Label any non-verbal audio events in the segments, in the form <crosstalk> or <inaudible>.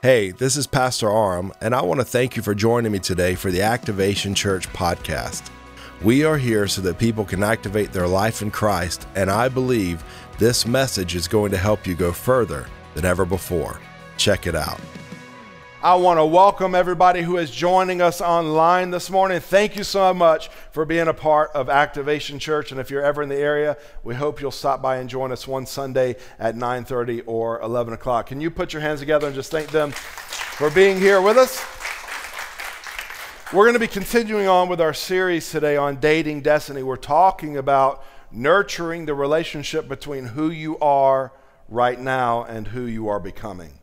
Hey, this is Pastor Aram, and I want to thank you for joining me today for the Activation Church podcast. We are here so that people can activate their life in Christ, and I believe this message is going to help you go further than ever before. Check it out. I want to welcome everybody who is joining us online this morning. Thank you so much for being a part of Activation Church. And if you're ever in the area, we hope you'll stop by and join us one Sunday at 9:30 or 11 o'clock. Can you put your hands together and just thank them for being here with us? We're going to be continuing on with our series today on dating destiny. We're talking about nurturing the relationship between who you are right now and who you are becoming.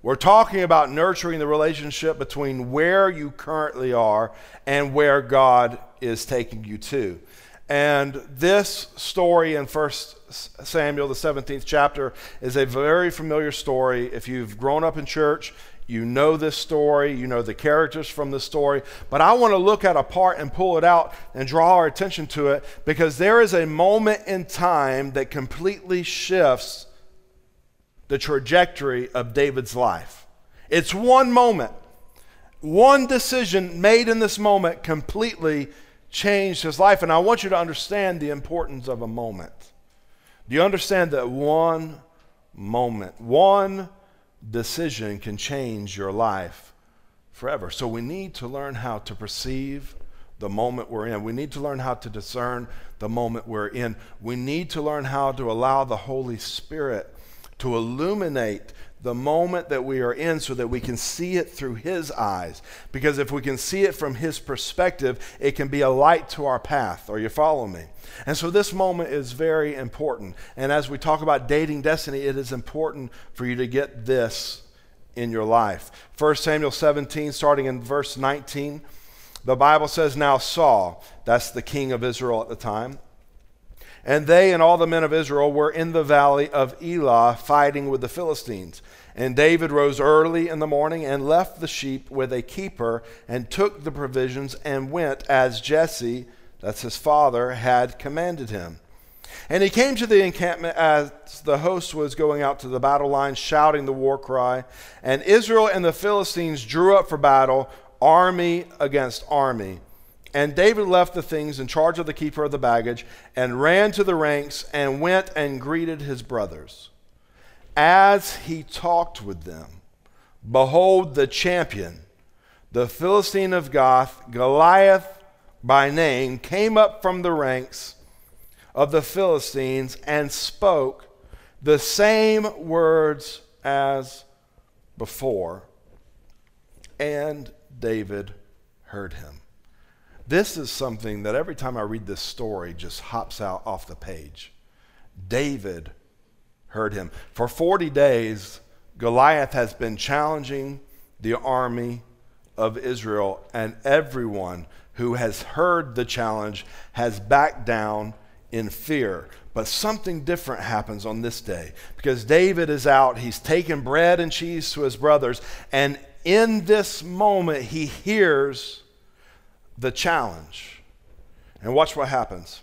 We're talking about nurturing the relationship between where you currently are and where God is taking you to. And this story in 1 Samuel, the 17th chapter, is a very familiar story. If you've grown up in church, you know this story, you know the characters from the story, but I want to look at a part and pull it out and draw our attention to it because there is a moment in time that completely shifts the trajectory of David's life. It's one moment, one decision made in this moment completely changed his life. And I want you to understand the importance of a moment. Do you understand that one moment, one decision can change your life forever? So we need to learn how to perceive the moment we're in. We need to learn how to discern the moment we're in. We need to learn how to allow the Holy Spirit to illuminate the moment that we are in so that we can see it through His eyes. Because if we can see it from His perspective, it can be a light to our path. Are you following me? And so this moment is very important. And as we talk about dating destiny, it is important for you to get this in your life. 1 Samuel 17, starting in verse 19, the Bible says, Now Saul, that's the king of Israel at the time, and they and all the men of Israel were in the valley of Elah fighting with the Philistines. And David rose early in the morning and left the sheep with a keeper and took the provisions and went as Jesse, that's his father, had commanded him. And he came to the encampment as the host was going out to the battle line, shouting the war cry. And Israel and the Philistines drew up for battle, army against army. And David left the things in charge of the keeper of the baggage and ran to the ranks and went and greeted his brothers. As he talked with them, behold, the champion, the Philistine of Gath, Goliath by name, came up from the ranks of the Philistines and spoke the same words as before. And David heard him. This is something that every time I read this story just hops out off the page. David heard him. For 40 days, Goliath has been challenging the army of Israel, and everyone who has heard the challenge has backed down in fear. But something different happens on this day because David is out. He's taken bread and cheese to his brothers, and in this moment, he hears the challenge. And watch what happens.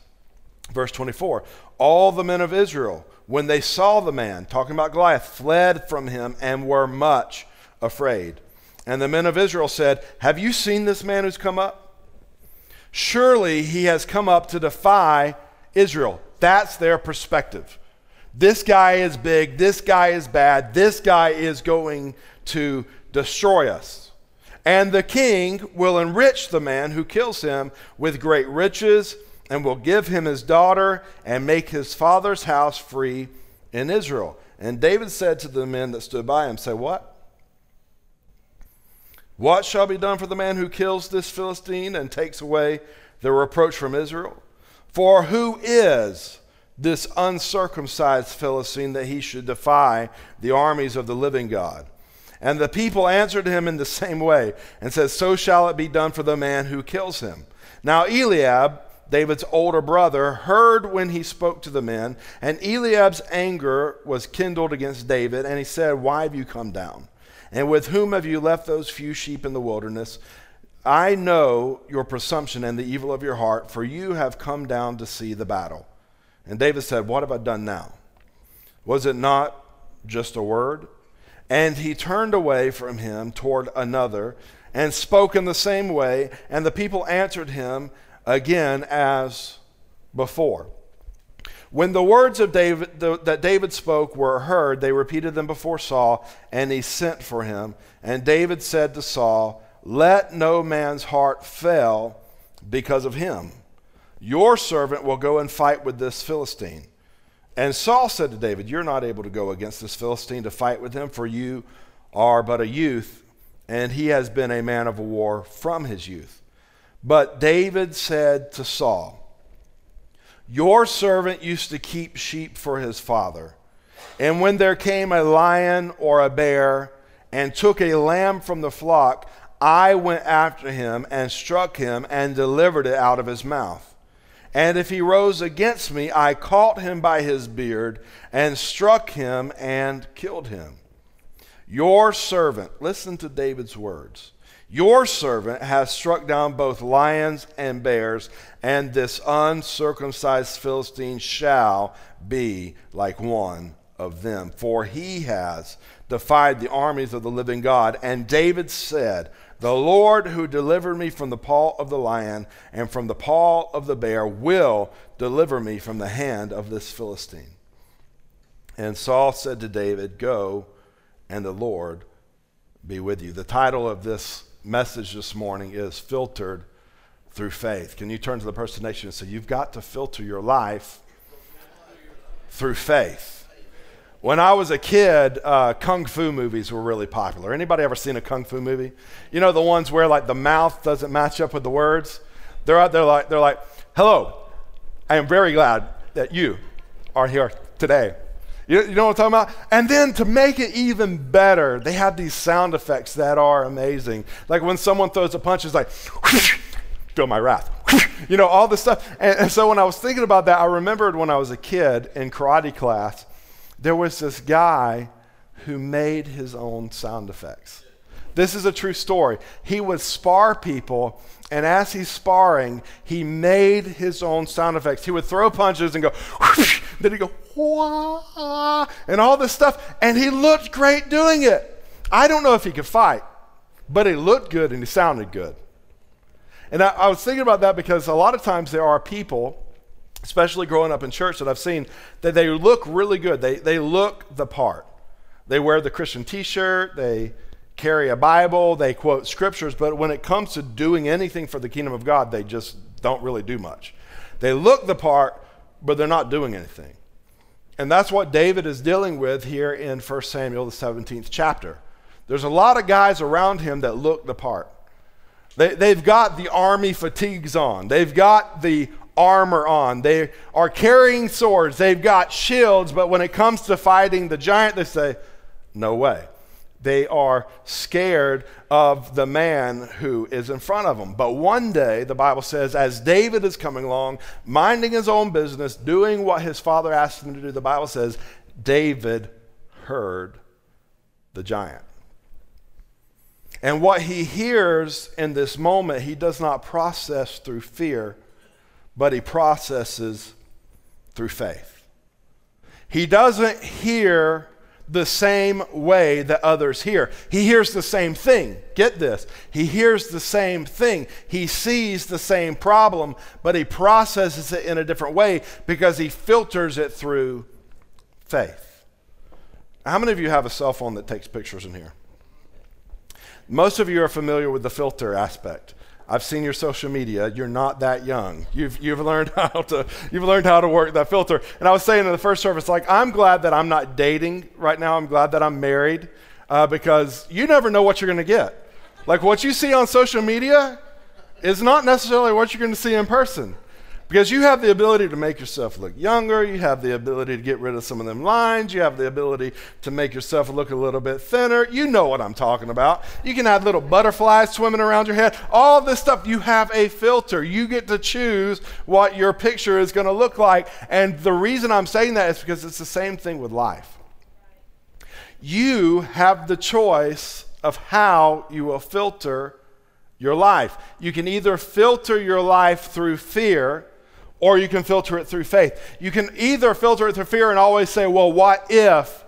Verse 24 All the men of Israel, when they saw the man, talking about Goliath, fled from him and were much afraid. And the men of Israel said, Have you seen this man who's come up? Surely he has come up to defy Israel. That's their perspective. This guy is big. This guy is bad. This guy is going to destroy us. And the king will enrich the man who kills him with great riches and will give him his daughter and make his father's house free in Israel. And David said to the men that stood by him, Say, what? What shall be done for the man who kills this Philistine and takes away the reproach from Israel? For who is this uncircumcised Philistine that he should defy the armies of the living God? And the people answered him in the same way and said, So shall it be done for the man who kills him. Now Eliab, David's older brother, heard when he spoke to the men, and Eliab's anger was kindled against David, and he said, Why have you come down? And with whom have you left those few sheep in the wilderness? I know your presumption and the evil of your heart, for you have come down to see the battle. And David said, What have I done now? Was it not just a word? And he turned away from him toward another and spoke in the same way, and the people answered him again as before. When the words of David the, that David spoke were heard, they repeated them before Saul, and he sent for him. And David said to Saul, Let no man's heart fail because of him. Your servant will go and fight with this Philistine. And Saul said to David, You're not able to go against this Philistine to fight with him, for you are but a youth, and he has been a man of war from his youth. But David said to Saul, Your servant used to keep sheep for his father. And when there came a lion or a bear and took a lamb from the flock, I went after him and struck him and delivered it out of his mouth. And if he rose against me, I caught him by his beard and struck him and killed him. Your servant, listen to David's words. Your servant has struck down both lions and bears, and this uncircumcised Philistine shall be like one of them. For he has defied the armies of the living God. And David said, the Lord who delivered me from the paw of the lion and from the paw of the bear will deliver me from the hand of this Philistine. And Saul said to David, Go, and the Lord be with you. The title of this message this morning is Filtered Through Faith. Can you turn to the person next to you and say, You've got to filter your life through faith? When I was a kid, uh, kung fu movies were really popular. Anybody ever seen a kung fu movie? You know the ones where like the mouth doesn't match up with the words. They're out there like they're like, "Hello, I am very glad that you are here today." You, you know what I'm talking about? And then to make it even better, they have these sound effects that are amazing. Like when someone throws a punch, it's like, <laughs> feel my wrath. <laughs> you know, all this stuff. And, and so when I was thinking about that, I remembered when I was a kid in karate class there was this guy who made his own sound effects. This is a true story. He would spar people, and as he's sparring, he made his own sound effects. He would throw punches and go, whoosh, then he'd go, Wah, and all this stuff, and he looked great doing it. I don't know if he could fight, but he looked good and he sounded good. And I, I was thinking about that because a lot of times there are people especially growing up in church, that I've seen that they look really good. They, they look the part. They wear the Christian t shirt, they carry a Bible, they quote scriptures, but when it comes to doing anything for the kingdom of God, they just don't really do much. They look the part, but they're not doing anything. And that's what David is dealing with here in 1 Samuel, the 17th chapter. There's a lot of guys around him that look the part. They, they've got the army fatigues on. They've got the armor on. They are carrying swords. They've got shields, but when it comes to fighting the giant, they say, no way. They are scared of the man who is in front of them. But one day, the Bible says, as David is coming along, minding his own business, doing what his father asked him to do, the Bible says, David heard the giant. And what he hears in this moment, he does not process through fear but he processes through faith. He doesn't hear the same way that others hear. He hears the same thing. Get this. He hears the same thing. He sees the same problem, but he processes it in a different way because he filters it through faith. How many of you have a cell phone that takes pictures in here? Most of you are familiar with the filter aspect. I've seen your social media. You're not that young. You've, you've, learned <laughs> how to, you've learned how to work that filter. And I was saying in the first service, like, I'm glad that I'm not dating right now. I'm glad that I'm married uh, because you never know what you're going to get. Like, what you see on social media is not necessarily what you're going to see in person. Because you have the ability to make yourself look younger, you have the ability to get rid of some of them lines, you have the ability to make yourself look a little bit thinner. You know what I'm talking about. You can have little butterflies swimming around your head. All this stuff, you have a filter. You get to choose what your picture is going to look like. And the reason I'm saying that is because it's the same thing with life. You have the choice of how you will filter your life. You can either filter your life through fear or you can filter it through faith. You can either filter it through fear and always say, well, what if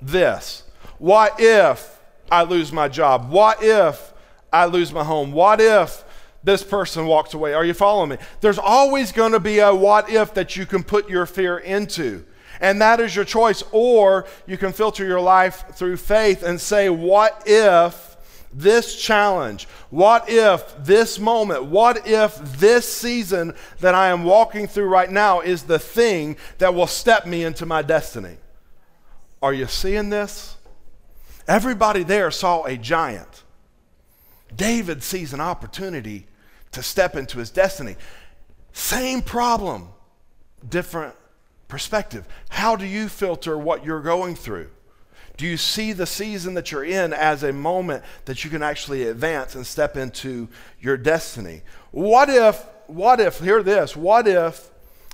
this? What if I lose my job? What if I lose my home? What if this person walks away? Are you following me? There's always going to be a what if that you can put your fear into. And that is your choice. Or you can filter your life through faith and say, what if this challenge? What if this moment, what if this season that I am walking through right now is the thing that will step me into my destiny? Are you seeing this? Everybody there saw a giant. David sees an opportunity to step into his destiny. Same problem, different perspective. How do you filter what you're going through? Do you see the season that you're in as a moment that you can actually advance and step into your destiny? What if, what if, hear this, what if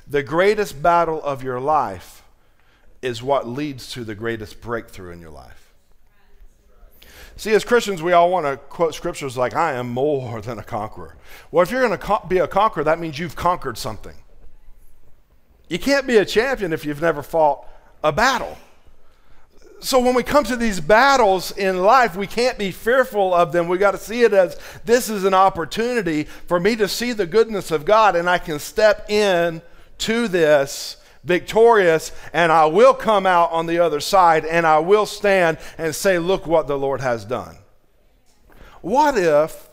the greatest battle of your life is what leads to the greatest breakthrough in your life? See, as Christians, we all want to quote scriptures like, I am more <laughs> than a conqueror. Well, if you're going to co- be a conqueror, that means you've conquered something. You can't be a champion if you've never fought a battle so when we come to these battles in life, we can't be fearful of them. We got to see it as this is an opportunity for me to see the goodness of God, and I can step in to this victorious, and I will come out on the other side, and I will stand and say, "Look what the Lord has done." What if?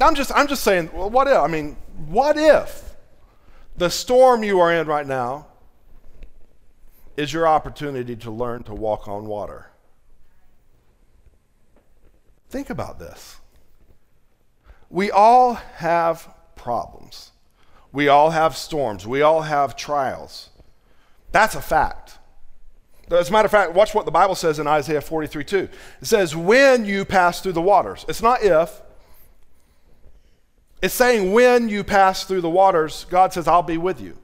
I'm just I'm just saying. Well, what if? I mean, what if the storm you are in right now? Is your opportunity to learn to walk on water. Think about this. We all have problems. We all have storms. We all have trials. That's a fact. As a matter of fact, watch what the Bible says in Isaiah 43 2. It says, When you pass through the waters. It's not if. It's saying, When you pass through the waters, God says, I'll be with you.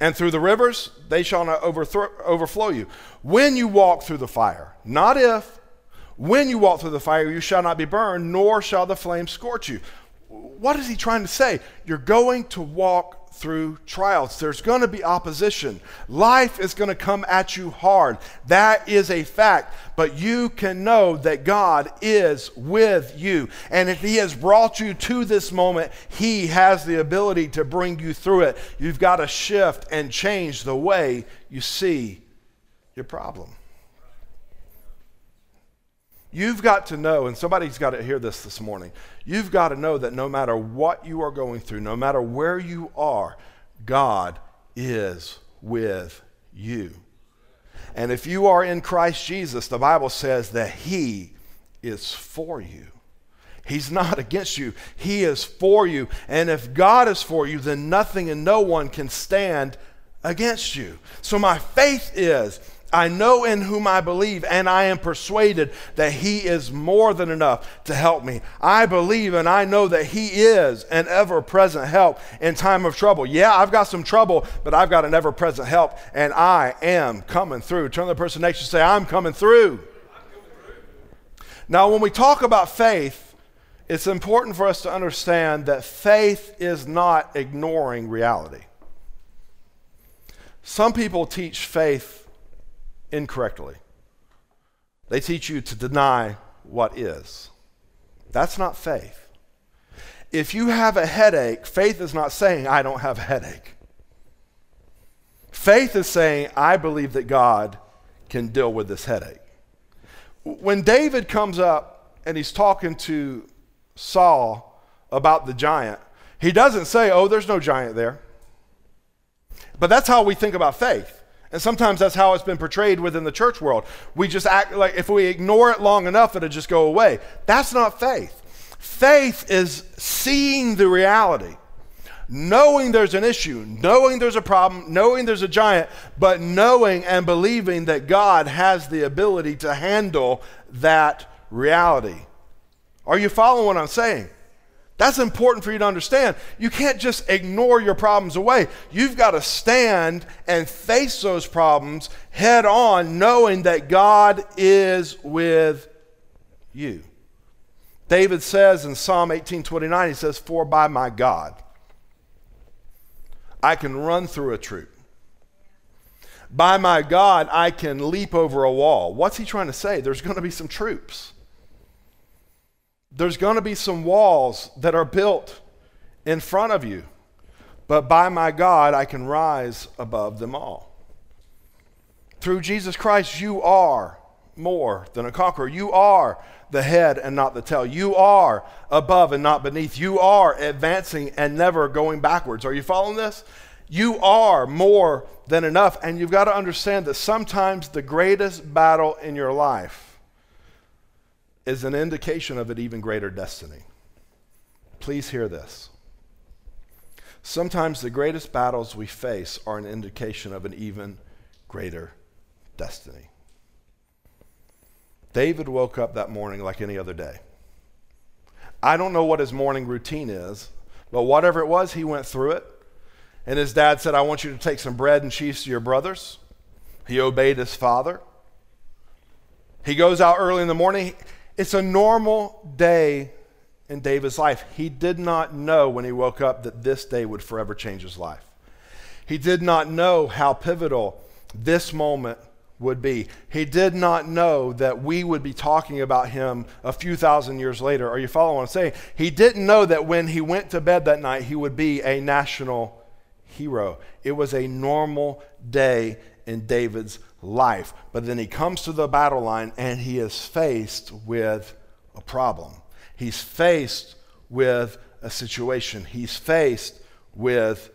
And through the rivers, they shall not overflow you. When you walk through the fire, not if, when you walk through the fire, you shall not be burned, nor shall the flame scorch you. What is he trying to say? You're going to walk through trials. There's going to be opposition. Life is going to come at you hard. That is a fact. But you can know that God is with you. And if He has brought you to this moment, He has the ability to bring you through it. You've got to shift and change the way you see your problem. You've got to know, and somebody's got to hear this this morning. You've got to know that no matter what you are going through, no matter where you are, God is with you. And if you are in Christ Jesus, the Bible says that He is for you. He's not against you, He is for you. And if God is for you, then nothing and no one can stand against you. So my faith is I know in whom I believe, and I am persuaded that He is more than enough to help me. I believe and I know that He is an ever present help in time of trouble. Yeah, I've got some trouble, but I've got an ever present help, and I am coming through. Turn to the person next to you say, I'm coming through. Now, when we talk about faith, it's important for us to understand that faith is not ignoring reality. Some people teach faith incorrectly. They teach you to deny what is. That's not faith. If you have a headache, faith is not saying, I don't have a headache. Faith is saying, I believe that God can deal with this headache. When David comes up and he's talking to Saul about the giant, he doesn't say, Oh, there's no giant there. But that's how we think about faith. And sometimes that's how it's been portrayed within the church world. We just act like if we ignore it long enough, it'll just go away. That's not faith. Faith is seeing the reality, knowing there's an issue, knowing there's a problem, knowing there's a giant, but knowing and believing that God has the ability to handle that reality. Are you following what I'm saying? That's important for you to understand. You can't just ignore your problems away. You've got to stand and face those problems head on, knowing that God is with you. David says in Psalm 18:29, he says, "For by my God I can run through a troop. By my God, I can leap over a wall. What's he trying to say? There's going to be some troops. There's going to be some walls that are built in front of you. But by my God, I can rise above them all. Through Jesus Christ, you are more than a conqueror. You are the head and not the tail. You are above and not beneath. You are advancing and never going backwards. Are you following this? You are more than enough. And you've got to understand that sometimes the greatest battle in your life is an indication of an even greater destiny. Please hear this. Sometimes the greatest battles we face are an indication of an even greater destiny. David woke up that morning like any other day. I don't know what his morning routine is, but whatever it was, he went through it. And his dad said, I want you to take some bread and cheese to your brothers. He obeyed his father. He goes out early in the morning. It's a normal day in David's life. He did not know when he woke up that this day would forever change his life. He did not know how pivotal this moment would be. He did not know that we would be talking about him a few thousand years later. Are you following what I'm saying? He didn't know that when he went to bed that night, he would be a national hero. It was a normal day in David's life. But then he comes to the battle line and he is faced with a problem. He's faced with a situation. He's faced with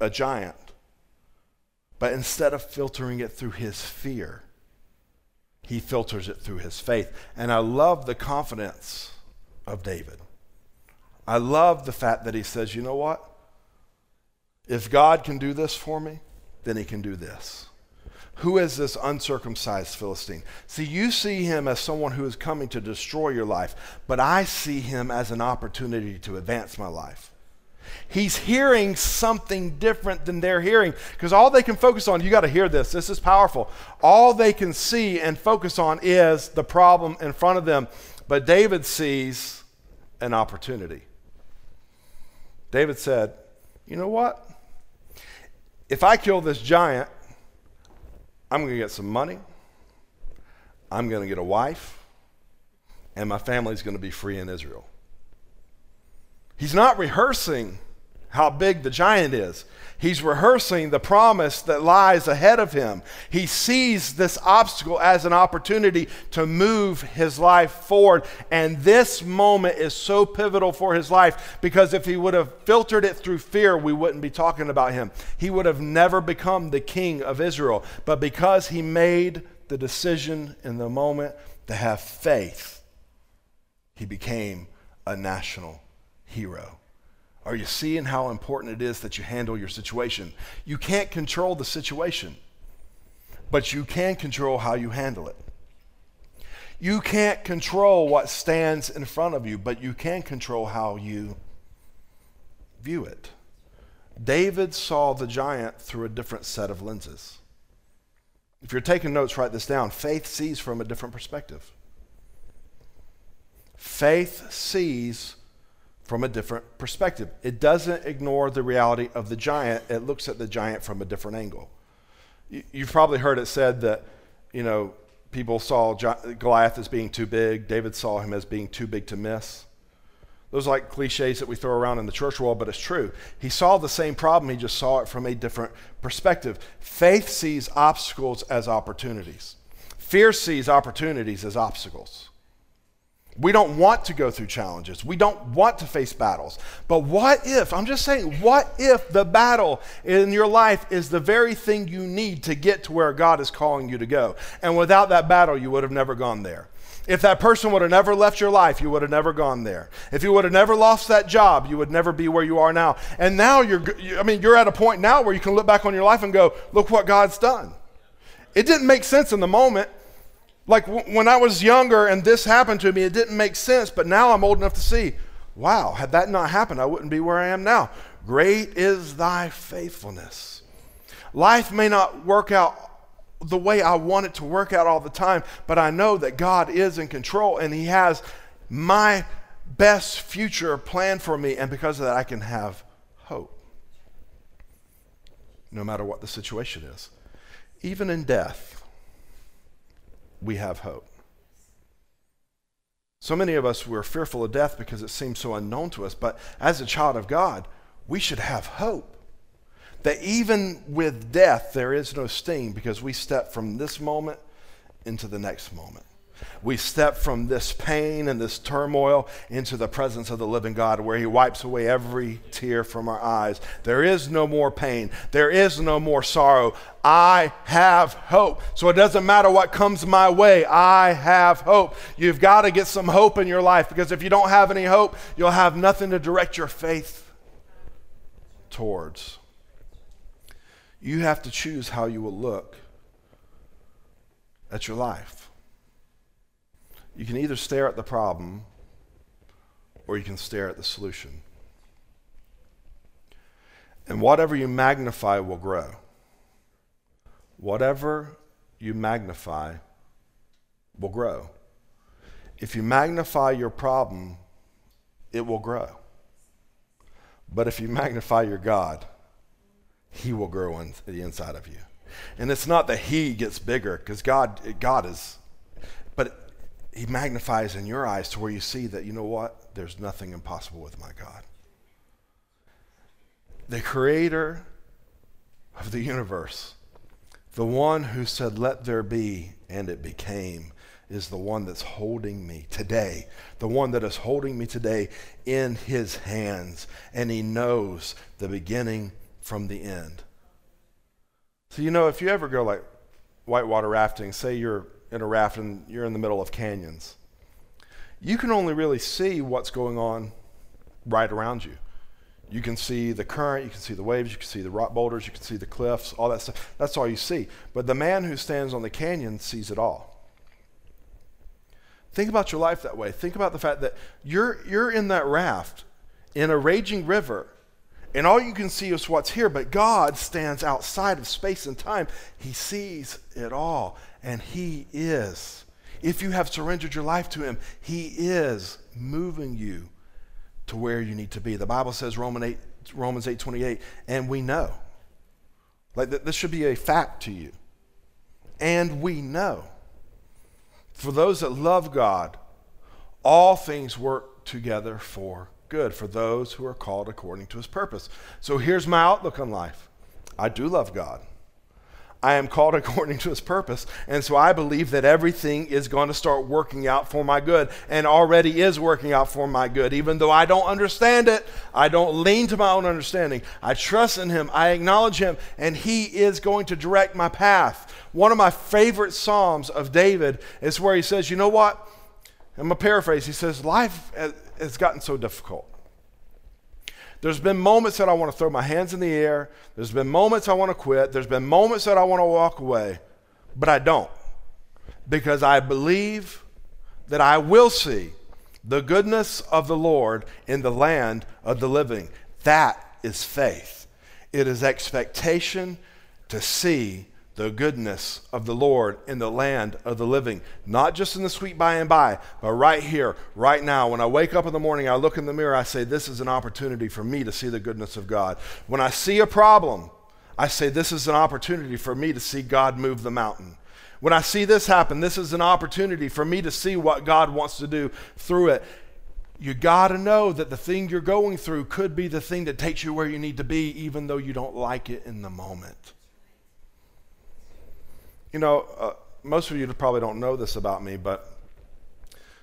a giant. But instead of filtering it through his fear, he filters it through his faith. And I love the confidence of David. I love the fact that he says, you know what? If God can do this for me, then he can do this. Who is this uncircumcised Philistine? See, you see him as someone who is coming to destroy your life, but I see him as an opportunity to advance my life. He's hearing something different than they're hearing because all they can focus on, you got to hear this, this is powerful. All they can see and focus on is the problem in front of them. But David sees an opportunity. David said, You know what? If I kill this giant, I'm going to get some money, I'm going to get a wife, and my family's going to be free in Israel. He's not rehearsing how big the giant is. He's rehearsing the promise that lies ahead of him. He sees this obstacle as an opportunity to move his life forward. And this moment is so pivotal for his life because if he would have filtered it through fear, we wouldn't be talking about him. He would have never become the king of Israel. But because he made the decision in the moment to have faith, he became a national hero. Are you seeing how important it is that you handle your situation? You can't control the situation, but you can control how you handle it. You can't control what stands in front of you, but you can control how you view it. David saw the giant through a different set of lenses. If you're taking notes, write this down. Faith sees from a different perspective. Faith sees from a different perspective. It doesn't ignore the reality of the giant, it looks at the giant from a different angle. You've probably heard it said that, you know, people saw Goliath as being too big, David saw him as being too big to miss. Those are like cliches that we throw around in the church world, but it's true. He saw the same problem, he just saw it from a different perspective. Faith sees obstacles as opportunities, fear sees opportunities as obstacles. We don't want to go through challenges. We don't want to face battles. But what if, I'm just saying, what if the battle in your life is the very thing you need to get to where God is calling you to go? And without that battle, you would have never gone there. If that person would have never left your life, you would have never gone there. If you would have never lost that job, you would never be where you are now. And now you're, I mean, you're at a point now where you can look back on your life and go, look what God's done. It didn't make sense in the moment. Like when I was younger and this happened to me, it didn't make sense, but now I'm old enough to see, wow, had that not happened, I wouldn't be where I am now. Great is thy faithfulness. Life may not work out the way I want it to work out all the time, but I know that God is in control and He has my best future planned for me, and because of that, I can have hope no matter what the situation is even in death, we have hope. So many of us were fearful of death because it seems so unknown to us, but as a child of God, we should have hope. That even with death, there is no sting because we step from this moment into the next moment. We step from this pain and this turmoil into the presence of the living God where He wipes away every tear from our eyes. There is no more pain. There is no more sorrow. I have hope. So it doesn't matter what comes my way, I have hope. You've got to get some hope in your life because if you don't have any hope, you'll have nothing to direct your faith towards. You have to choose how you will look at your life. You can either stare at the problem or you can stare at the solution. And whatever you magnify will grow. Whatever you magnify will grow. If you magnify your problem, it will grow. But if you magnify your God, He will grow in the inside of you. And it's not that He gets bigger, because God, God is, but he magnifies in your eyes to where you see that, you know what? There's nothing impossible with my God. The creator of the universe, the one who said, Let there be, and it became, is the one that's holding me today. The one that is holding me today in his hands. And he knows the beginning from the end. So, you know, if you ever go like whitewater rafting, say you're in a raft and you're in the middle of canyons, you can only really see what's going on right around you. You can see the current, you can see the waves, you can see the rock boulders, you can see the cliffs, all that stuff. That's all you see. But the man who stands on the canyon sees it all. Think about your life that way. Think about the fact that you're, you're in that raft in a raging river, and all you can see is what's here, but God stands outside of space and time. He sees it all, and He is. If you have surrendered your life to Him, He is moving you to where you need to be. The Bible says, Romans 8, Romans 8 28, and we know. Like th- this should be a fact to you. And we know. For those that love God, all things work together for good, for those who are called according to his purpose. So here's my outlook on life I do love God. I am called <laughs> according to his purpose. And so I believe that everything is going to start working out for my good and already is working out for my good. Even though I don't understand it, I don't lean to my own understanding. I trust in him, I acknowledge him, and he is going to direct my path. One of my favorite Psalms of David is where he says, You know what? I'm going to paraphrase. He says, Life has gotten so difficult. There's been moments that I want to throw my hands in the air. There's been moments I want to quit. There's been moments that I want to walk away, but I don't because I believe that I will see the goodness of the Lord in the land of the living. That is faith. It is expectation to see the goodness of the Lord in the land of the living, not just in the sweet by and by, but right here, right now. When I wake up in the morning, I look in the mirror, I say, This is an opportunity for me to see the goodness of God. When I see a problem, I say, This is an opportunity for me to see God move the mountain. When I see this happen, this is an opportunity for me to see what God wants to do through it. You got to know that the thing you're going through could be the thing that takes you where you need to be, even though you don't like it in the moment. You know, uh, most of you probably don't know this about me, but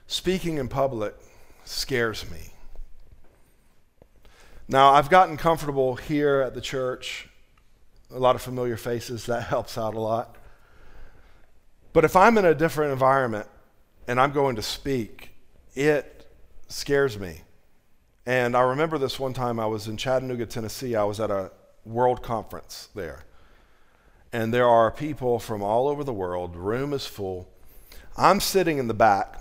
speaking in public scares me. Now, I've gotten comfortable here at the church, a lot of familiar faces, that <laughs> helps out a lot. But if I'm in a different environment and I'm going to speak, it scares me. And I remember this one time I was in Chattanooga, Tennessee. I was at a world conference there and there are people from all over the world. The room is full. I'm sitting in the back.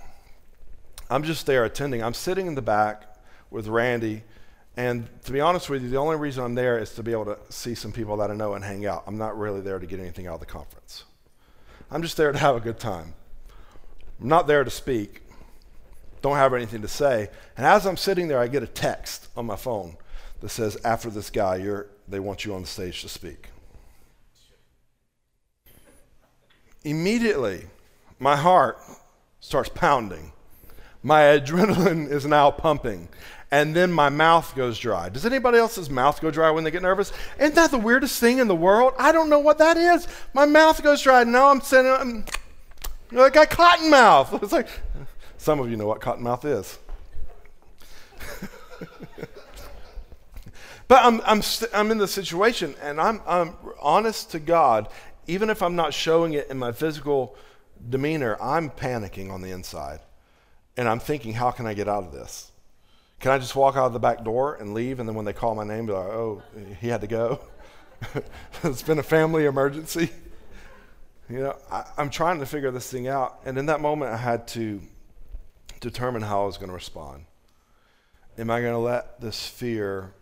I'm just there attending. I'm sitting in the back with Randy. And to be honest with you, the only reason I'm there is to be able to see some people that I know and hang out. I'm not really there to get anything out of the conference. I'm just there to have a good time. I'm not there to speak. Don't have anything to say. And as I'm sitting there, I get a text on my phone that says, After this guy, they want you on the stage to speak. Immediately my heart starts pounding. My adrenaline is now pumping. And then my mouth goes dry. Does anybody else's mouth go dry when they get nervous? Isn't that the weirdest thing in the world? I don't know what that is. My mouth goes dry. Now I'm sitting, I'm, I got cotton mouth. <laughs> It's like, some of you know what cotton mouth is. <laughs> but I'm, I'm, st- I'm in the situation and I'm, I'm honest to God, even if I'm not showing it in my physical demeanor, I'm panicking on the inside. And I'm thinking, how can I get out of this? Can I just walk out of the back door and leave? And then when they call my name, be like, oh, he had to go. <laughs> it's been a family emergency. You know, I, I'm trying to figure this thing out. And in that moment, I had to determine how I was going to respond. Am I going to let this fear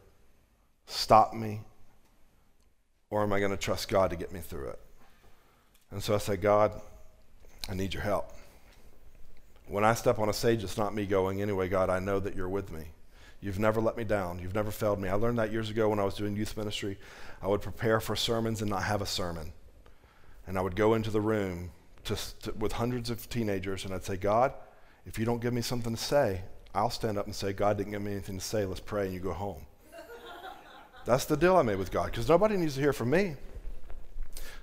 stop me? Or am I going to trust God to get me through it? And so I said, God, I need your help. When I step on a stage, it's not me going, anyway, God, I know that you're with me. You've never let me down. You've never failed me. I learned that years ago when I was doing youth ministry. I would prepare for sermons and not have a sermon. And I would go into the room to, to, with hundreds of teenagers and I'd say, God, if you don't give me something to say, I'll stand up and say, God didn't give me anything to say. Let's pray and you go home. <laughs> That's the deal I made with God because nobody needs to hear from me.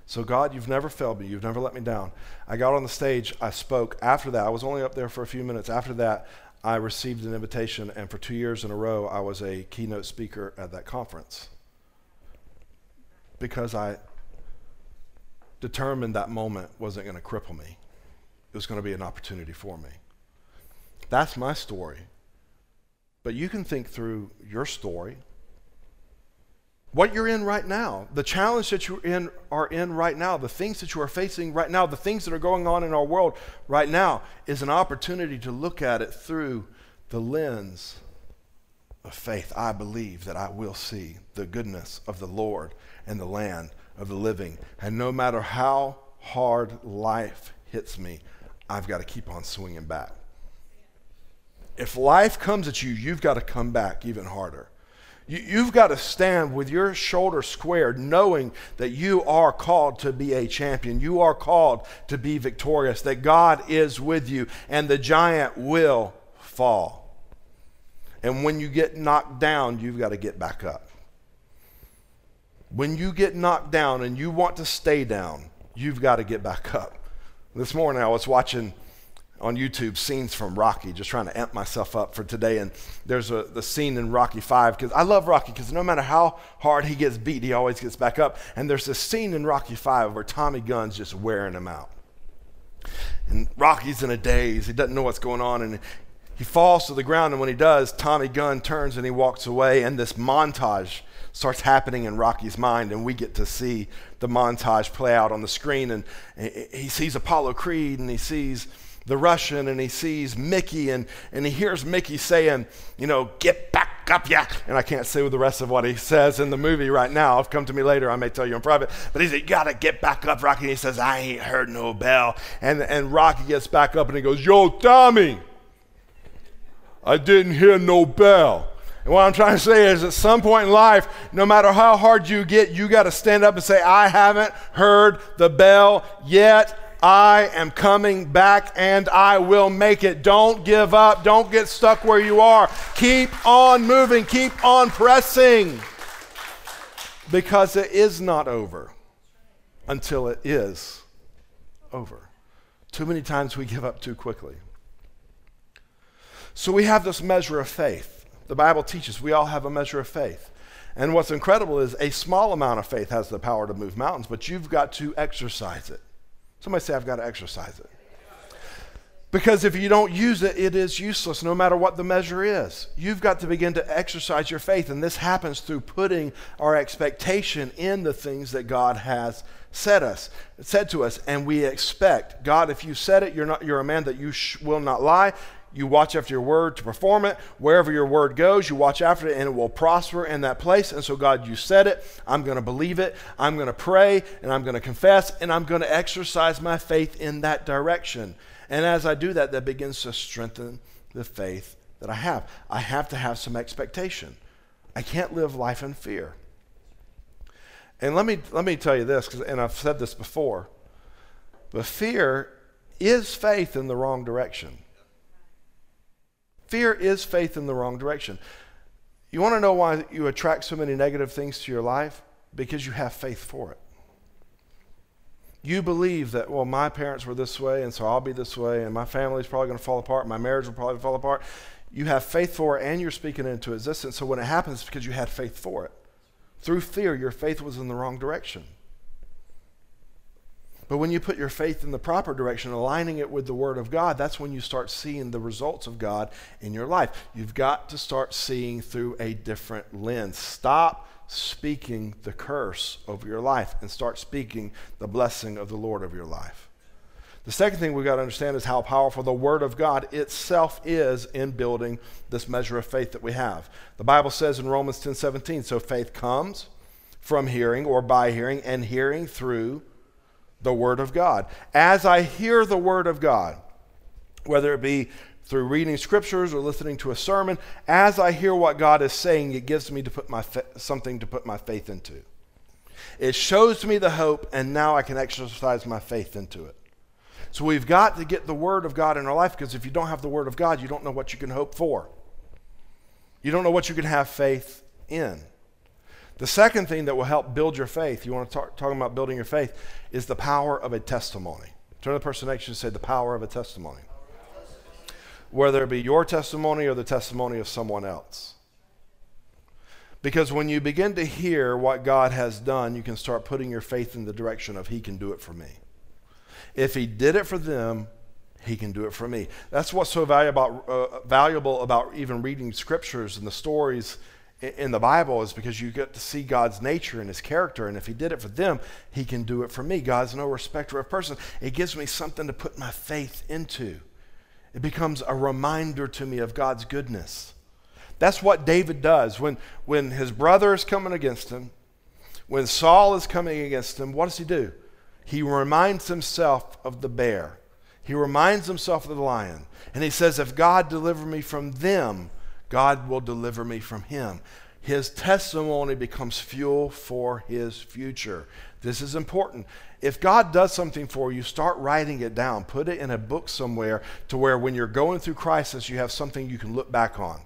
So, God, you've never failed me. You've never let me down. I got on the stage. I spoke. After that, I was only up there for a few minutes. After that, I received an invitation, and for two years in a row, I was a keynote speaker at that conference because I determined that moment wasn't going to cripple me, it was going to be an opportunity for me. That's my story. But you can think through your story what you're in right now, the challenge that you in, are in right now, the things that you are facing right now, the things that are going on in our world right now, is an opportunity to look at it through the lens of faith. I believe that I will see the goodness of the Lord and the land of the living. And no matter how hard life hits me, I've got to keep on swinging back. If life comes at you, you've got to come back even harder. You, have got to stand with your shoulder squared, knowing that you are called to be a champion. You are called to be victorious, that God is with you, and the giant will fall. And when you get knocked down, you've got to get back up. When you get knocked down and you want to stay down, you've got to get back up. This morning I was watching on YouTube scenes from Rocky, just trying to amp myself up for today. And there's a the scene in Rocky Five because I love Rocky because no matter how hard he gets beat, he always gets back up. And there's this scene in Rocky Five where Tommy Gunn's just wearing him out, and Rocky's in a daze. He doesn't know what's going on, and he falls to the ground. And when he does, Tommy Gunn turns and he walks away. And this montage starts happening in Rocky's mind, and we get to see the montage play out on the screen. And he sees Apollo Creed, and he sees the Russian and he sees Mickey and, and he hears Mickey saying, you know, get back up, yeah. And I can't say the rest of what he says in the movie right now. If come to me later, I may tell you in private. But he said, you gotta get back up, Rocky. And he says, I ain't heard no bell. And, and Rocky gets back up and he goes, Yo, Tommy, I didn't hear no bell. And what I'm trying to say is at some point in life, no matter how hard you get, you got to stand up and say, I haven't heard the bell yet. I am coming back and I will make it. Don't give up. Don't get stuck where you are. Keep on moving. Keep on pressing. Because it is not over until it is over. Too many times we give up too quickly. So we have this measure of faith. The Bible teaches we all have a measure of faith. And what's incredible is a small amount of faith has the power to move mountains, but you've got to exercise it. Somebody say, I've got to exercise it. Because if you don't use it, it is useless no matter what the measure is. You've got to begin to exercise your faith, and this happens through putting our expectation in the things that God has said us, said to us, and we expect. God, if you said it, you're not you're a man that you sh- will not lie. You watch after your word to perform it. Wherever your word goes, you watch after it, and it will prosper in that place. And so, God, you said it. I'm going to believe it. I'm going to pray, and I'm going to confess, and I'm going to exercise my faith in that direction. And as I do that, that begins to strengthen the faith that I have. I have to have some expectation. I can't live life in fear. And let me, let me tell you this, and I've said this before But fear is faith in the wrong direction. Fear is faith in the wrong direction. You want to know why you attract so many negative things to your life? Because you have faith for it. You believe that, well, my parents were this way, and so I'll be this way, and my family's probably going to fall apart, my marriage will probably fall apart. You have faith for it, and you're speaking it into existence. So when it happens, it's because you had faith for it. Through fear, your faith was in the wrong direction. But when you put your faith in the proper direction, aligning it with the Word of God, that's when you start seeing the results of God in your life. You've got to start seeing through a different lens. Stop speaking the curse over your life and start speaking the blessing of the Lord over your life. The second thing we've got to understand is how powerful the Word of God itself is in building this measure of faith that we have. The Bible says in Romans 10 17, so faith comes from hearing or by hearing, and hearing through the Word of God. As I hear the Word of God, whether it be through reading scriptures or listening to a sermon, as I hear what God is saying, it gives me to put my fa- something to put my faith into. It shows me the hope, and now I can exercise my faith into it. So we've got to get the Word of God in our life because if you don't have the Word of God, you don't know what you can hope for. You don't know what you can have faith in. The second thing that will help build your faith, you want to talk talking about building your faith, is the power of a testimony. Turn to the person next to you and say, the power of a testimony. Whether it be your testimony or the testimony of someone else. Because when you begin to hear what God has done, you can start putting your faith in the direction of He can do it for me. If He did it for them, He can do it for me. That's what's so valuable, uh, valuable about even reading scriptures and the stories in the Bible is because you get to see God's nature and his character. And if he did it for them, he can do it for me. God's no respecter of person. It gives me something to put my faith into. It becomes a reminder to me of God's goodness. That's what David does. When, when his brother is coming against him, when Saul is coming against him, what does he do? He reminds himself of the bear. He reminds himself of the lion. And he says, If God deliver me from them, God will deliver me from him. His testimony becomes fuel for his future. This is important. If God does something for you, start writing it down. Put it in a book somewhere to where when you're going through crisis, you have something you can look back on.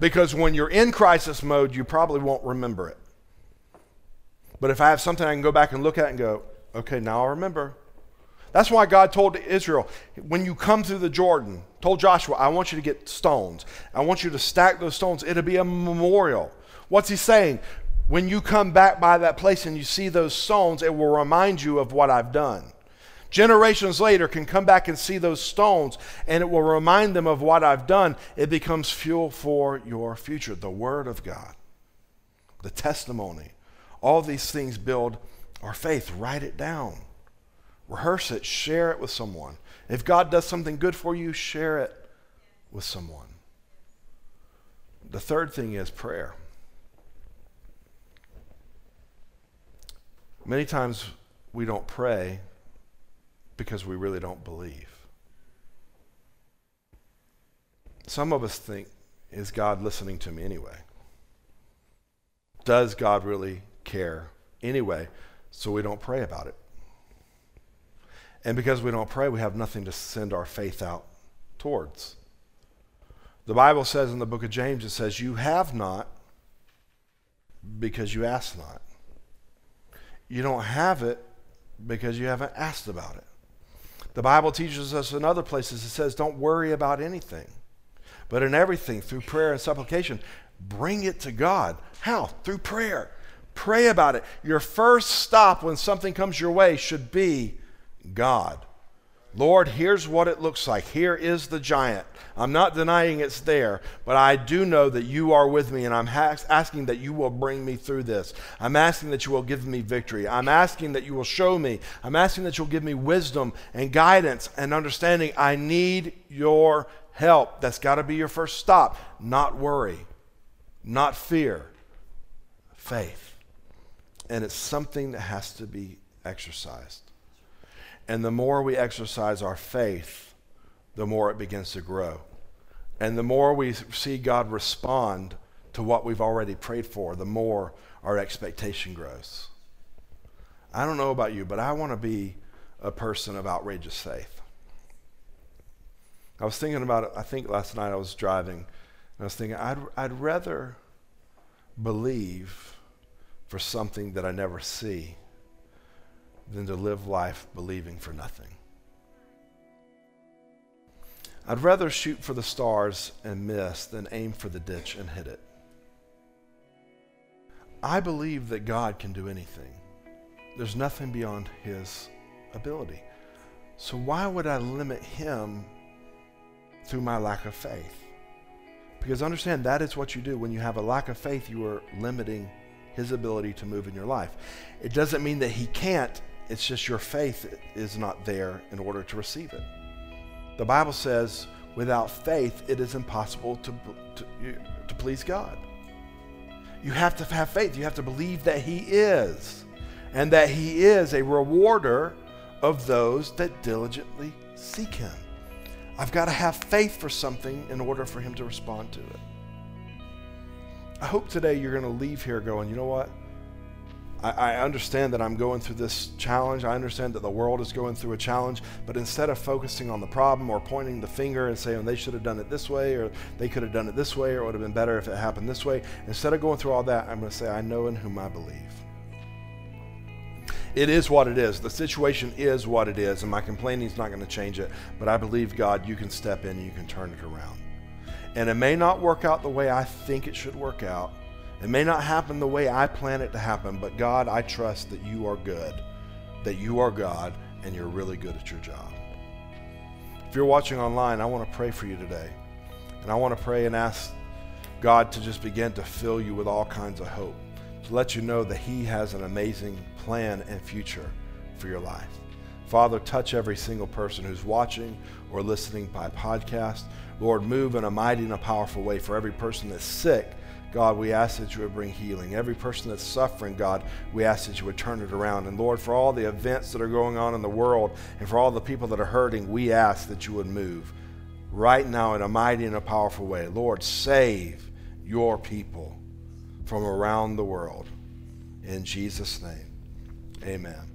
Because when you're in crisis mode, you probably won't remember it. But if I have something I can go back and look at and go, okay, now I remember. That's why God told Israel, when you come through the Jordan, told Joshua, I want you to get stones. I want you to stack those stones. It'll be a memorial. What's he saying? When you come back by that place and you see those stones, it will remind you of what I've done. Generations later can come back and see those stones and it will remind them of what I've done. It becomes fuel for your future. The Word of God, the testimony, all these things build our faith. Write it down. Rehearse it, share it with someone. If God does something good for you, share it with someone. The third thing is prayer. Many times we don't pray because we really don't believe. Some of us think, is God listening to me anyway? Does God really care anyway? So we don't pray about it. And because we don't pray, we have nothing to send our faith out towards. The Bible says in the book of James, it says, You have not because you ask not. You don't have it because you haven't asked about it. The Bible teaches us in other places, it says, Don't worry about anything, but in everything, through prayer and supplication, bring it to God. How? Through prayer. Pray about it. Your first stop when something comes your way should be God. Lord, here's what it looks like. Here is the giant. I'm not denying it's there, but I do know that you are with me, and I'm ha- asking that you will bring me through this. I'm asking that you will give me victory. I'm asking that you will show me. I'm asking that you'll give me wisdom and guidance and understanding. I need your help. That's got to be your first stop. Not worry, not fear, faith. And it's something that has to be exercised. And the more we exercise our faith, the more it begins to grow. And the more we see God respond to what we've already prayed for, the more our expectation grows. I don't know about you, but I want to be a person of outrageous faith. I was thinking about it, I think last night I was driving, and I was thinking, I'd, I'd rather believe for something that I never see than to live life believing for nothing. I'd rather shoot for the stars and miss than aim for the ditch and hit it. I believe that God can do anything. There's nothing beyond his ability. So why would I limit him through my lack of faith? Because understand that is what you do. When you have a lack of faith, you are limiting his ability to move in your life. It doesn't mean that he can't, it's just your faith is not there in order to receive it. The Bible says, without faith, it is impossible to, to, to please God. You have to have faith. You have to believe that he is, and that he is a rewarder of those that diligently seek him. I've got to have faith for something in order for him to respond to it. I hope today you're going to leave here going, you know what? I, understand that I'm going through this challenge. I understand that the world is going through a challenge. But instead of focusing on the problem or pointing the finger and saying they should have done it this way or they could have done it this way or it would have been better if it happened this way, instead of going through all that, I'm going to say, I know in whom I believe. It is what it is. The situation is what it is, and my complaining is not going to change it. But I believe, God, you can step in and you can turn it around. And it may not work out the way I think it should work out. It may not happen the way I plan it to happen, but God, I trust that you are good, that you are God, and you're really good at your job. If you're watching online, I want to pray for you today. And I want to pray and ask God to just begin to fill you with all kinds of hope, to let you know that He has an amazing plan and future for your life. Father, touch every single person who's watching or listening by podcast. Lord, move in a mighty and a powerful way for every person that's sick. God, we ask that you would bring healing. Every person that's suffering, God, we ask that you would turn it around. And Lord, for all the events that are going on in the world and for all the people that are hurting, we ask that you would move right now in a mighty and a powerful way. Lord, save your people from around the world. In Jesus' name, amen.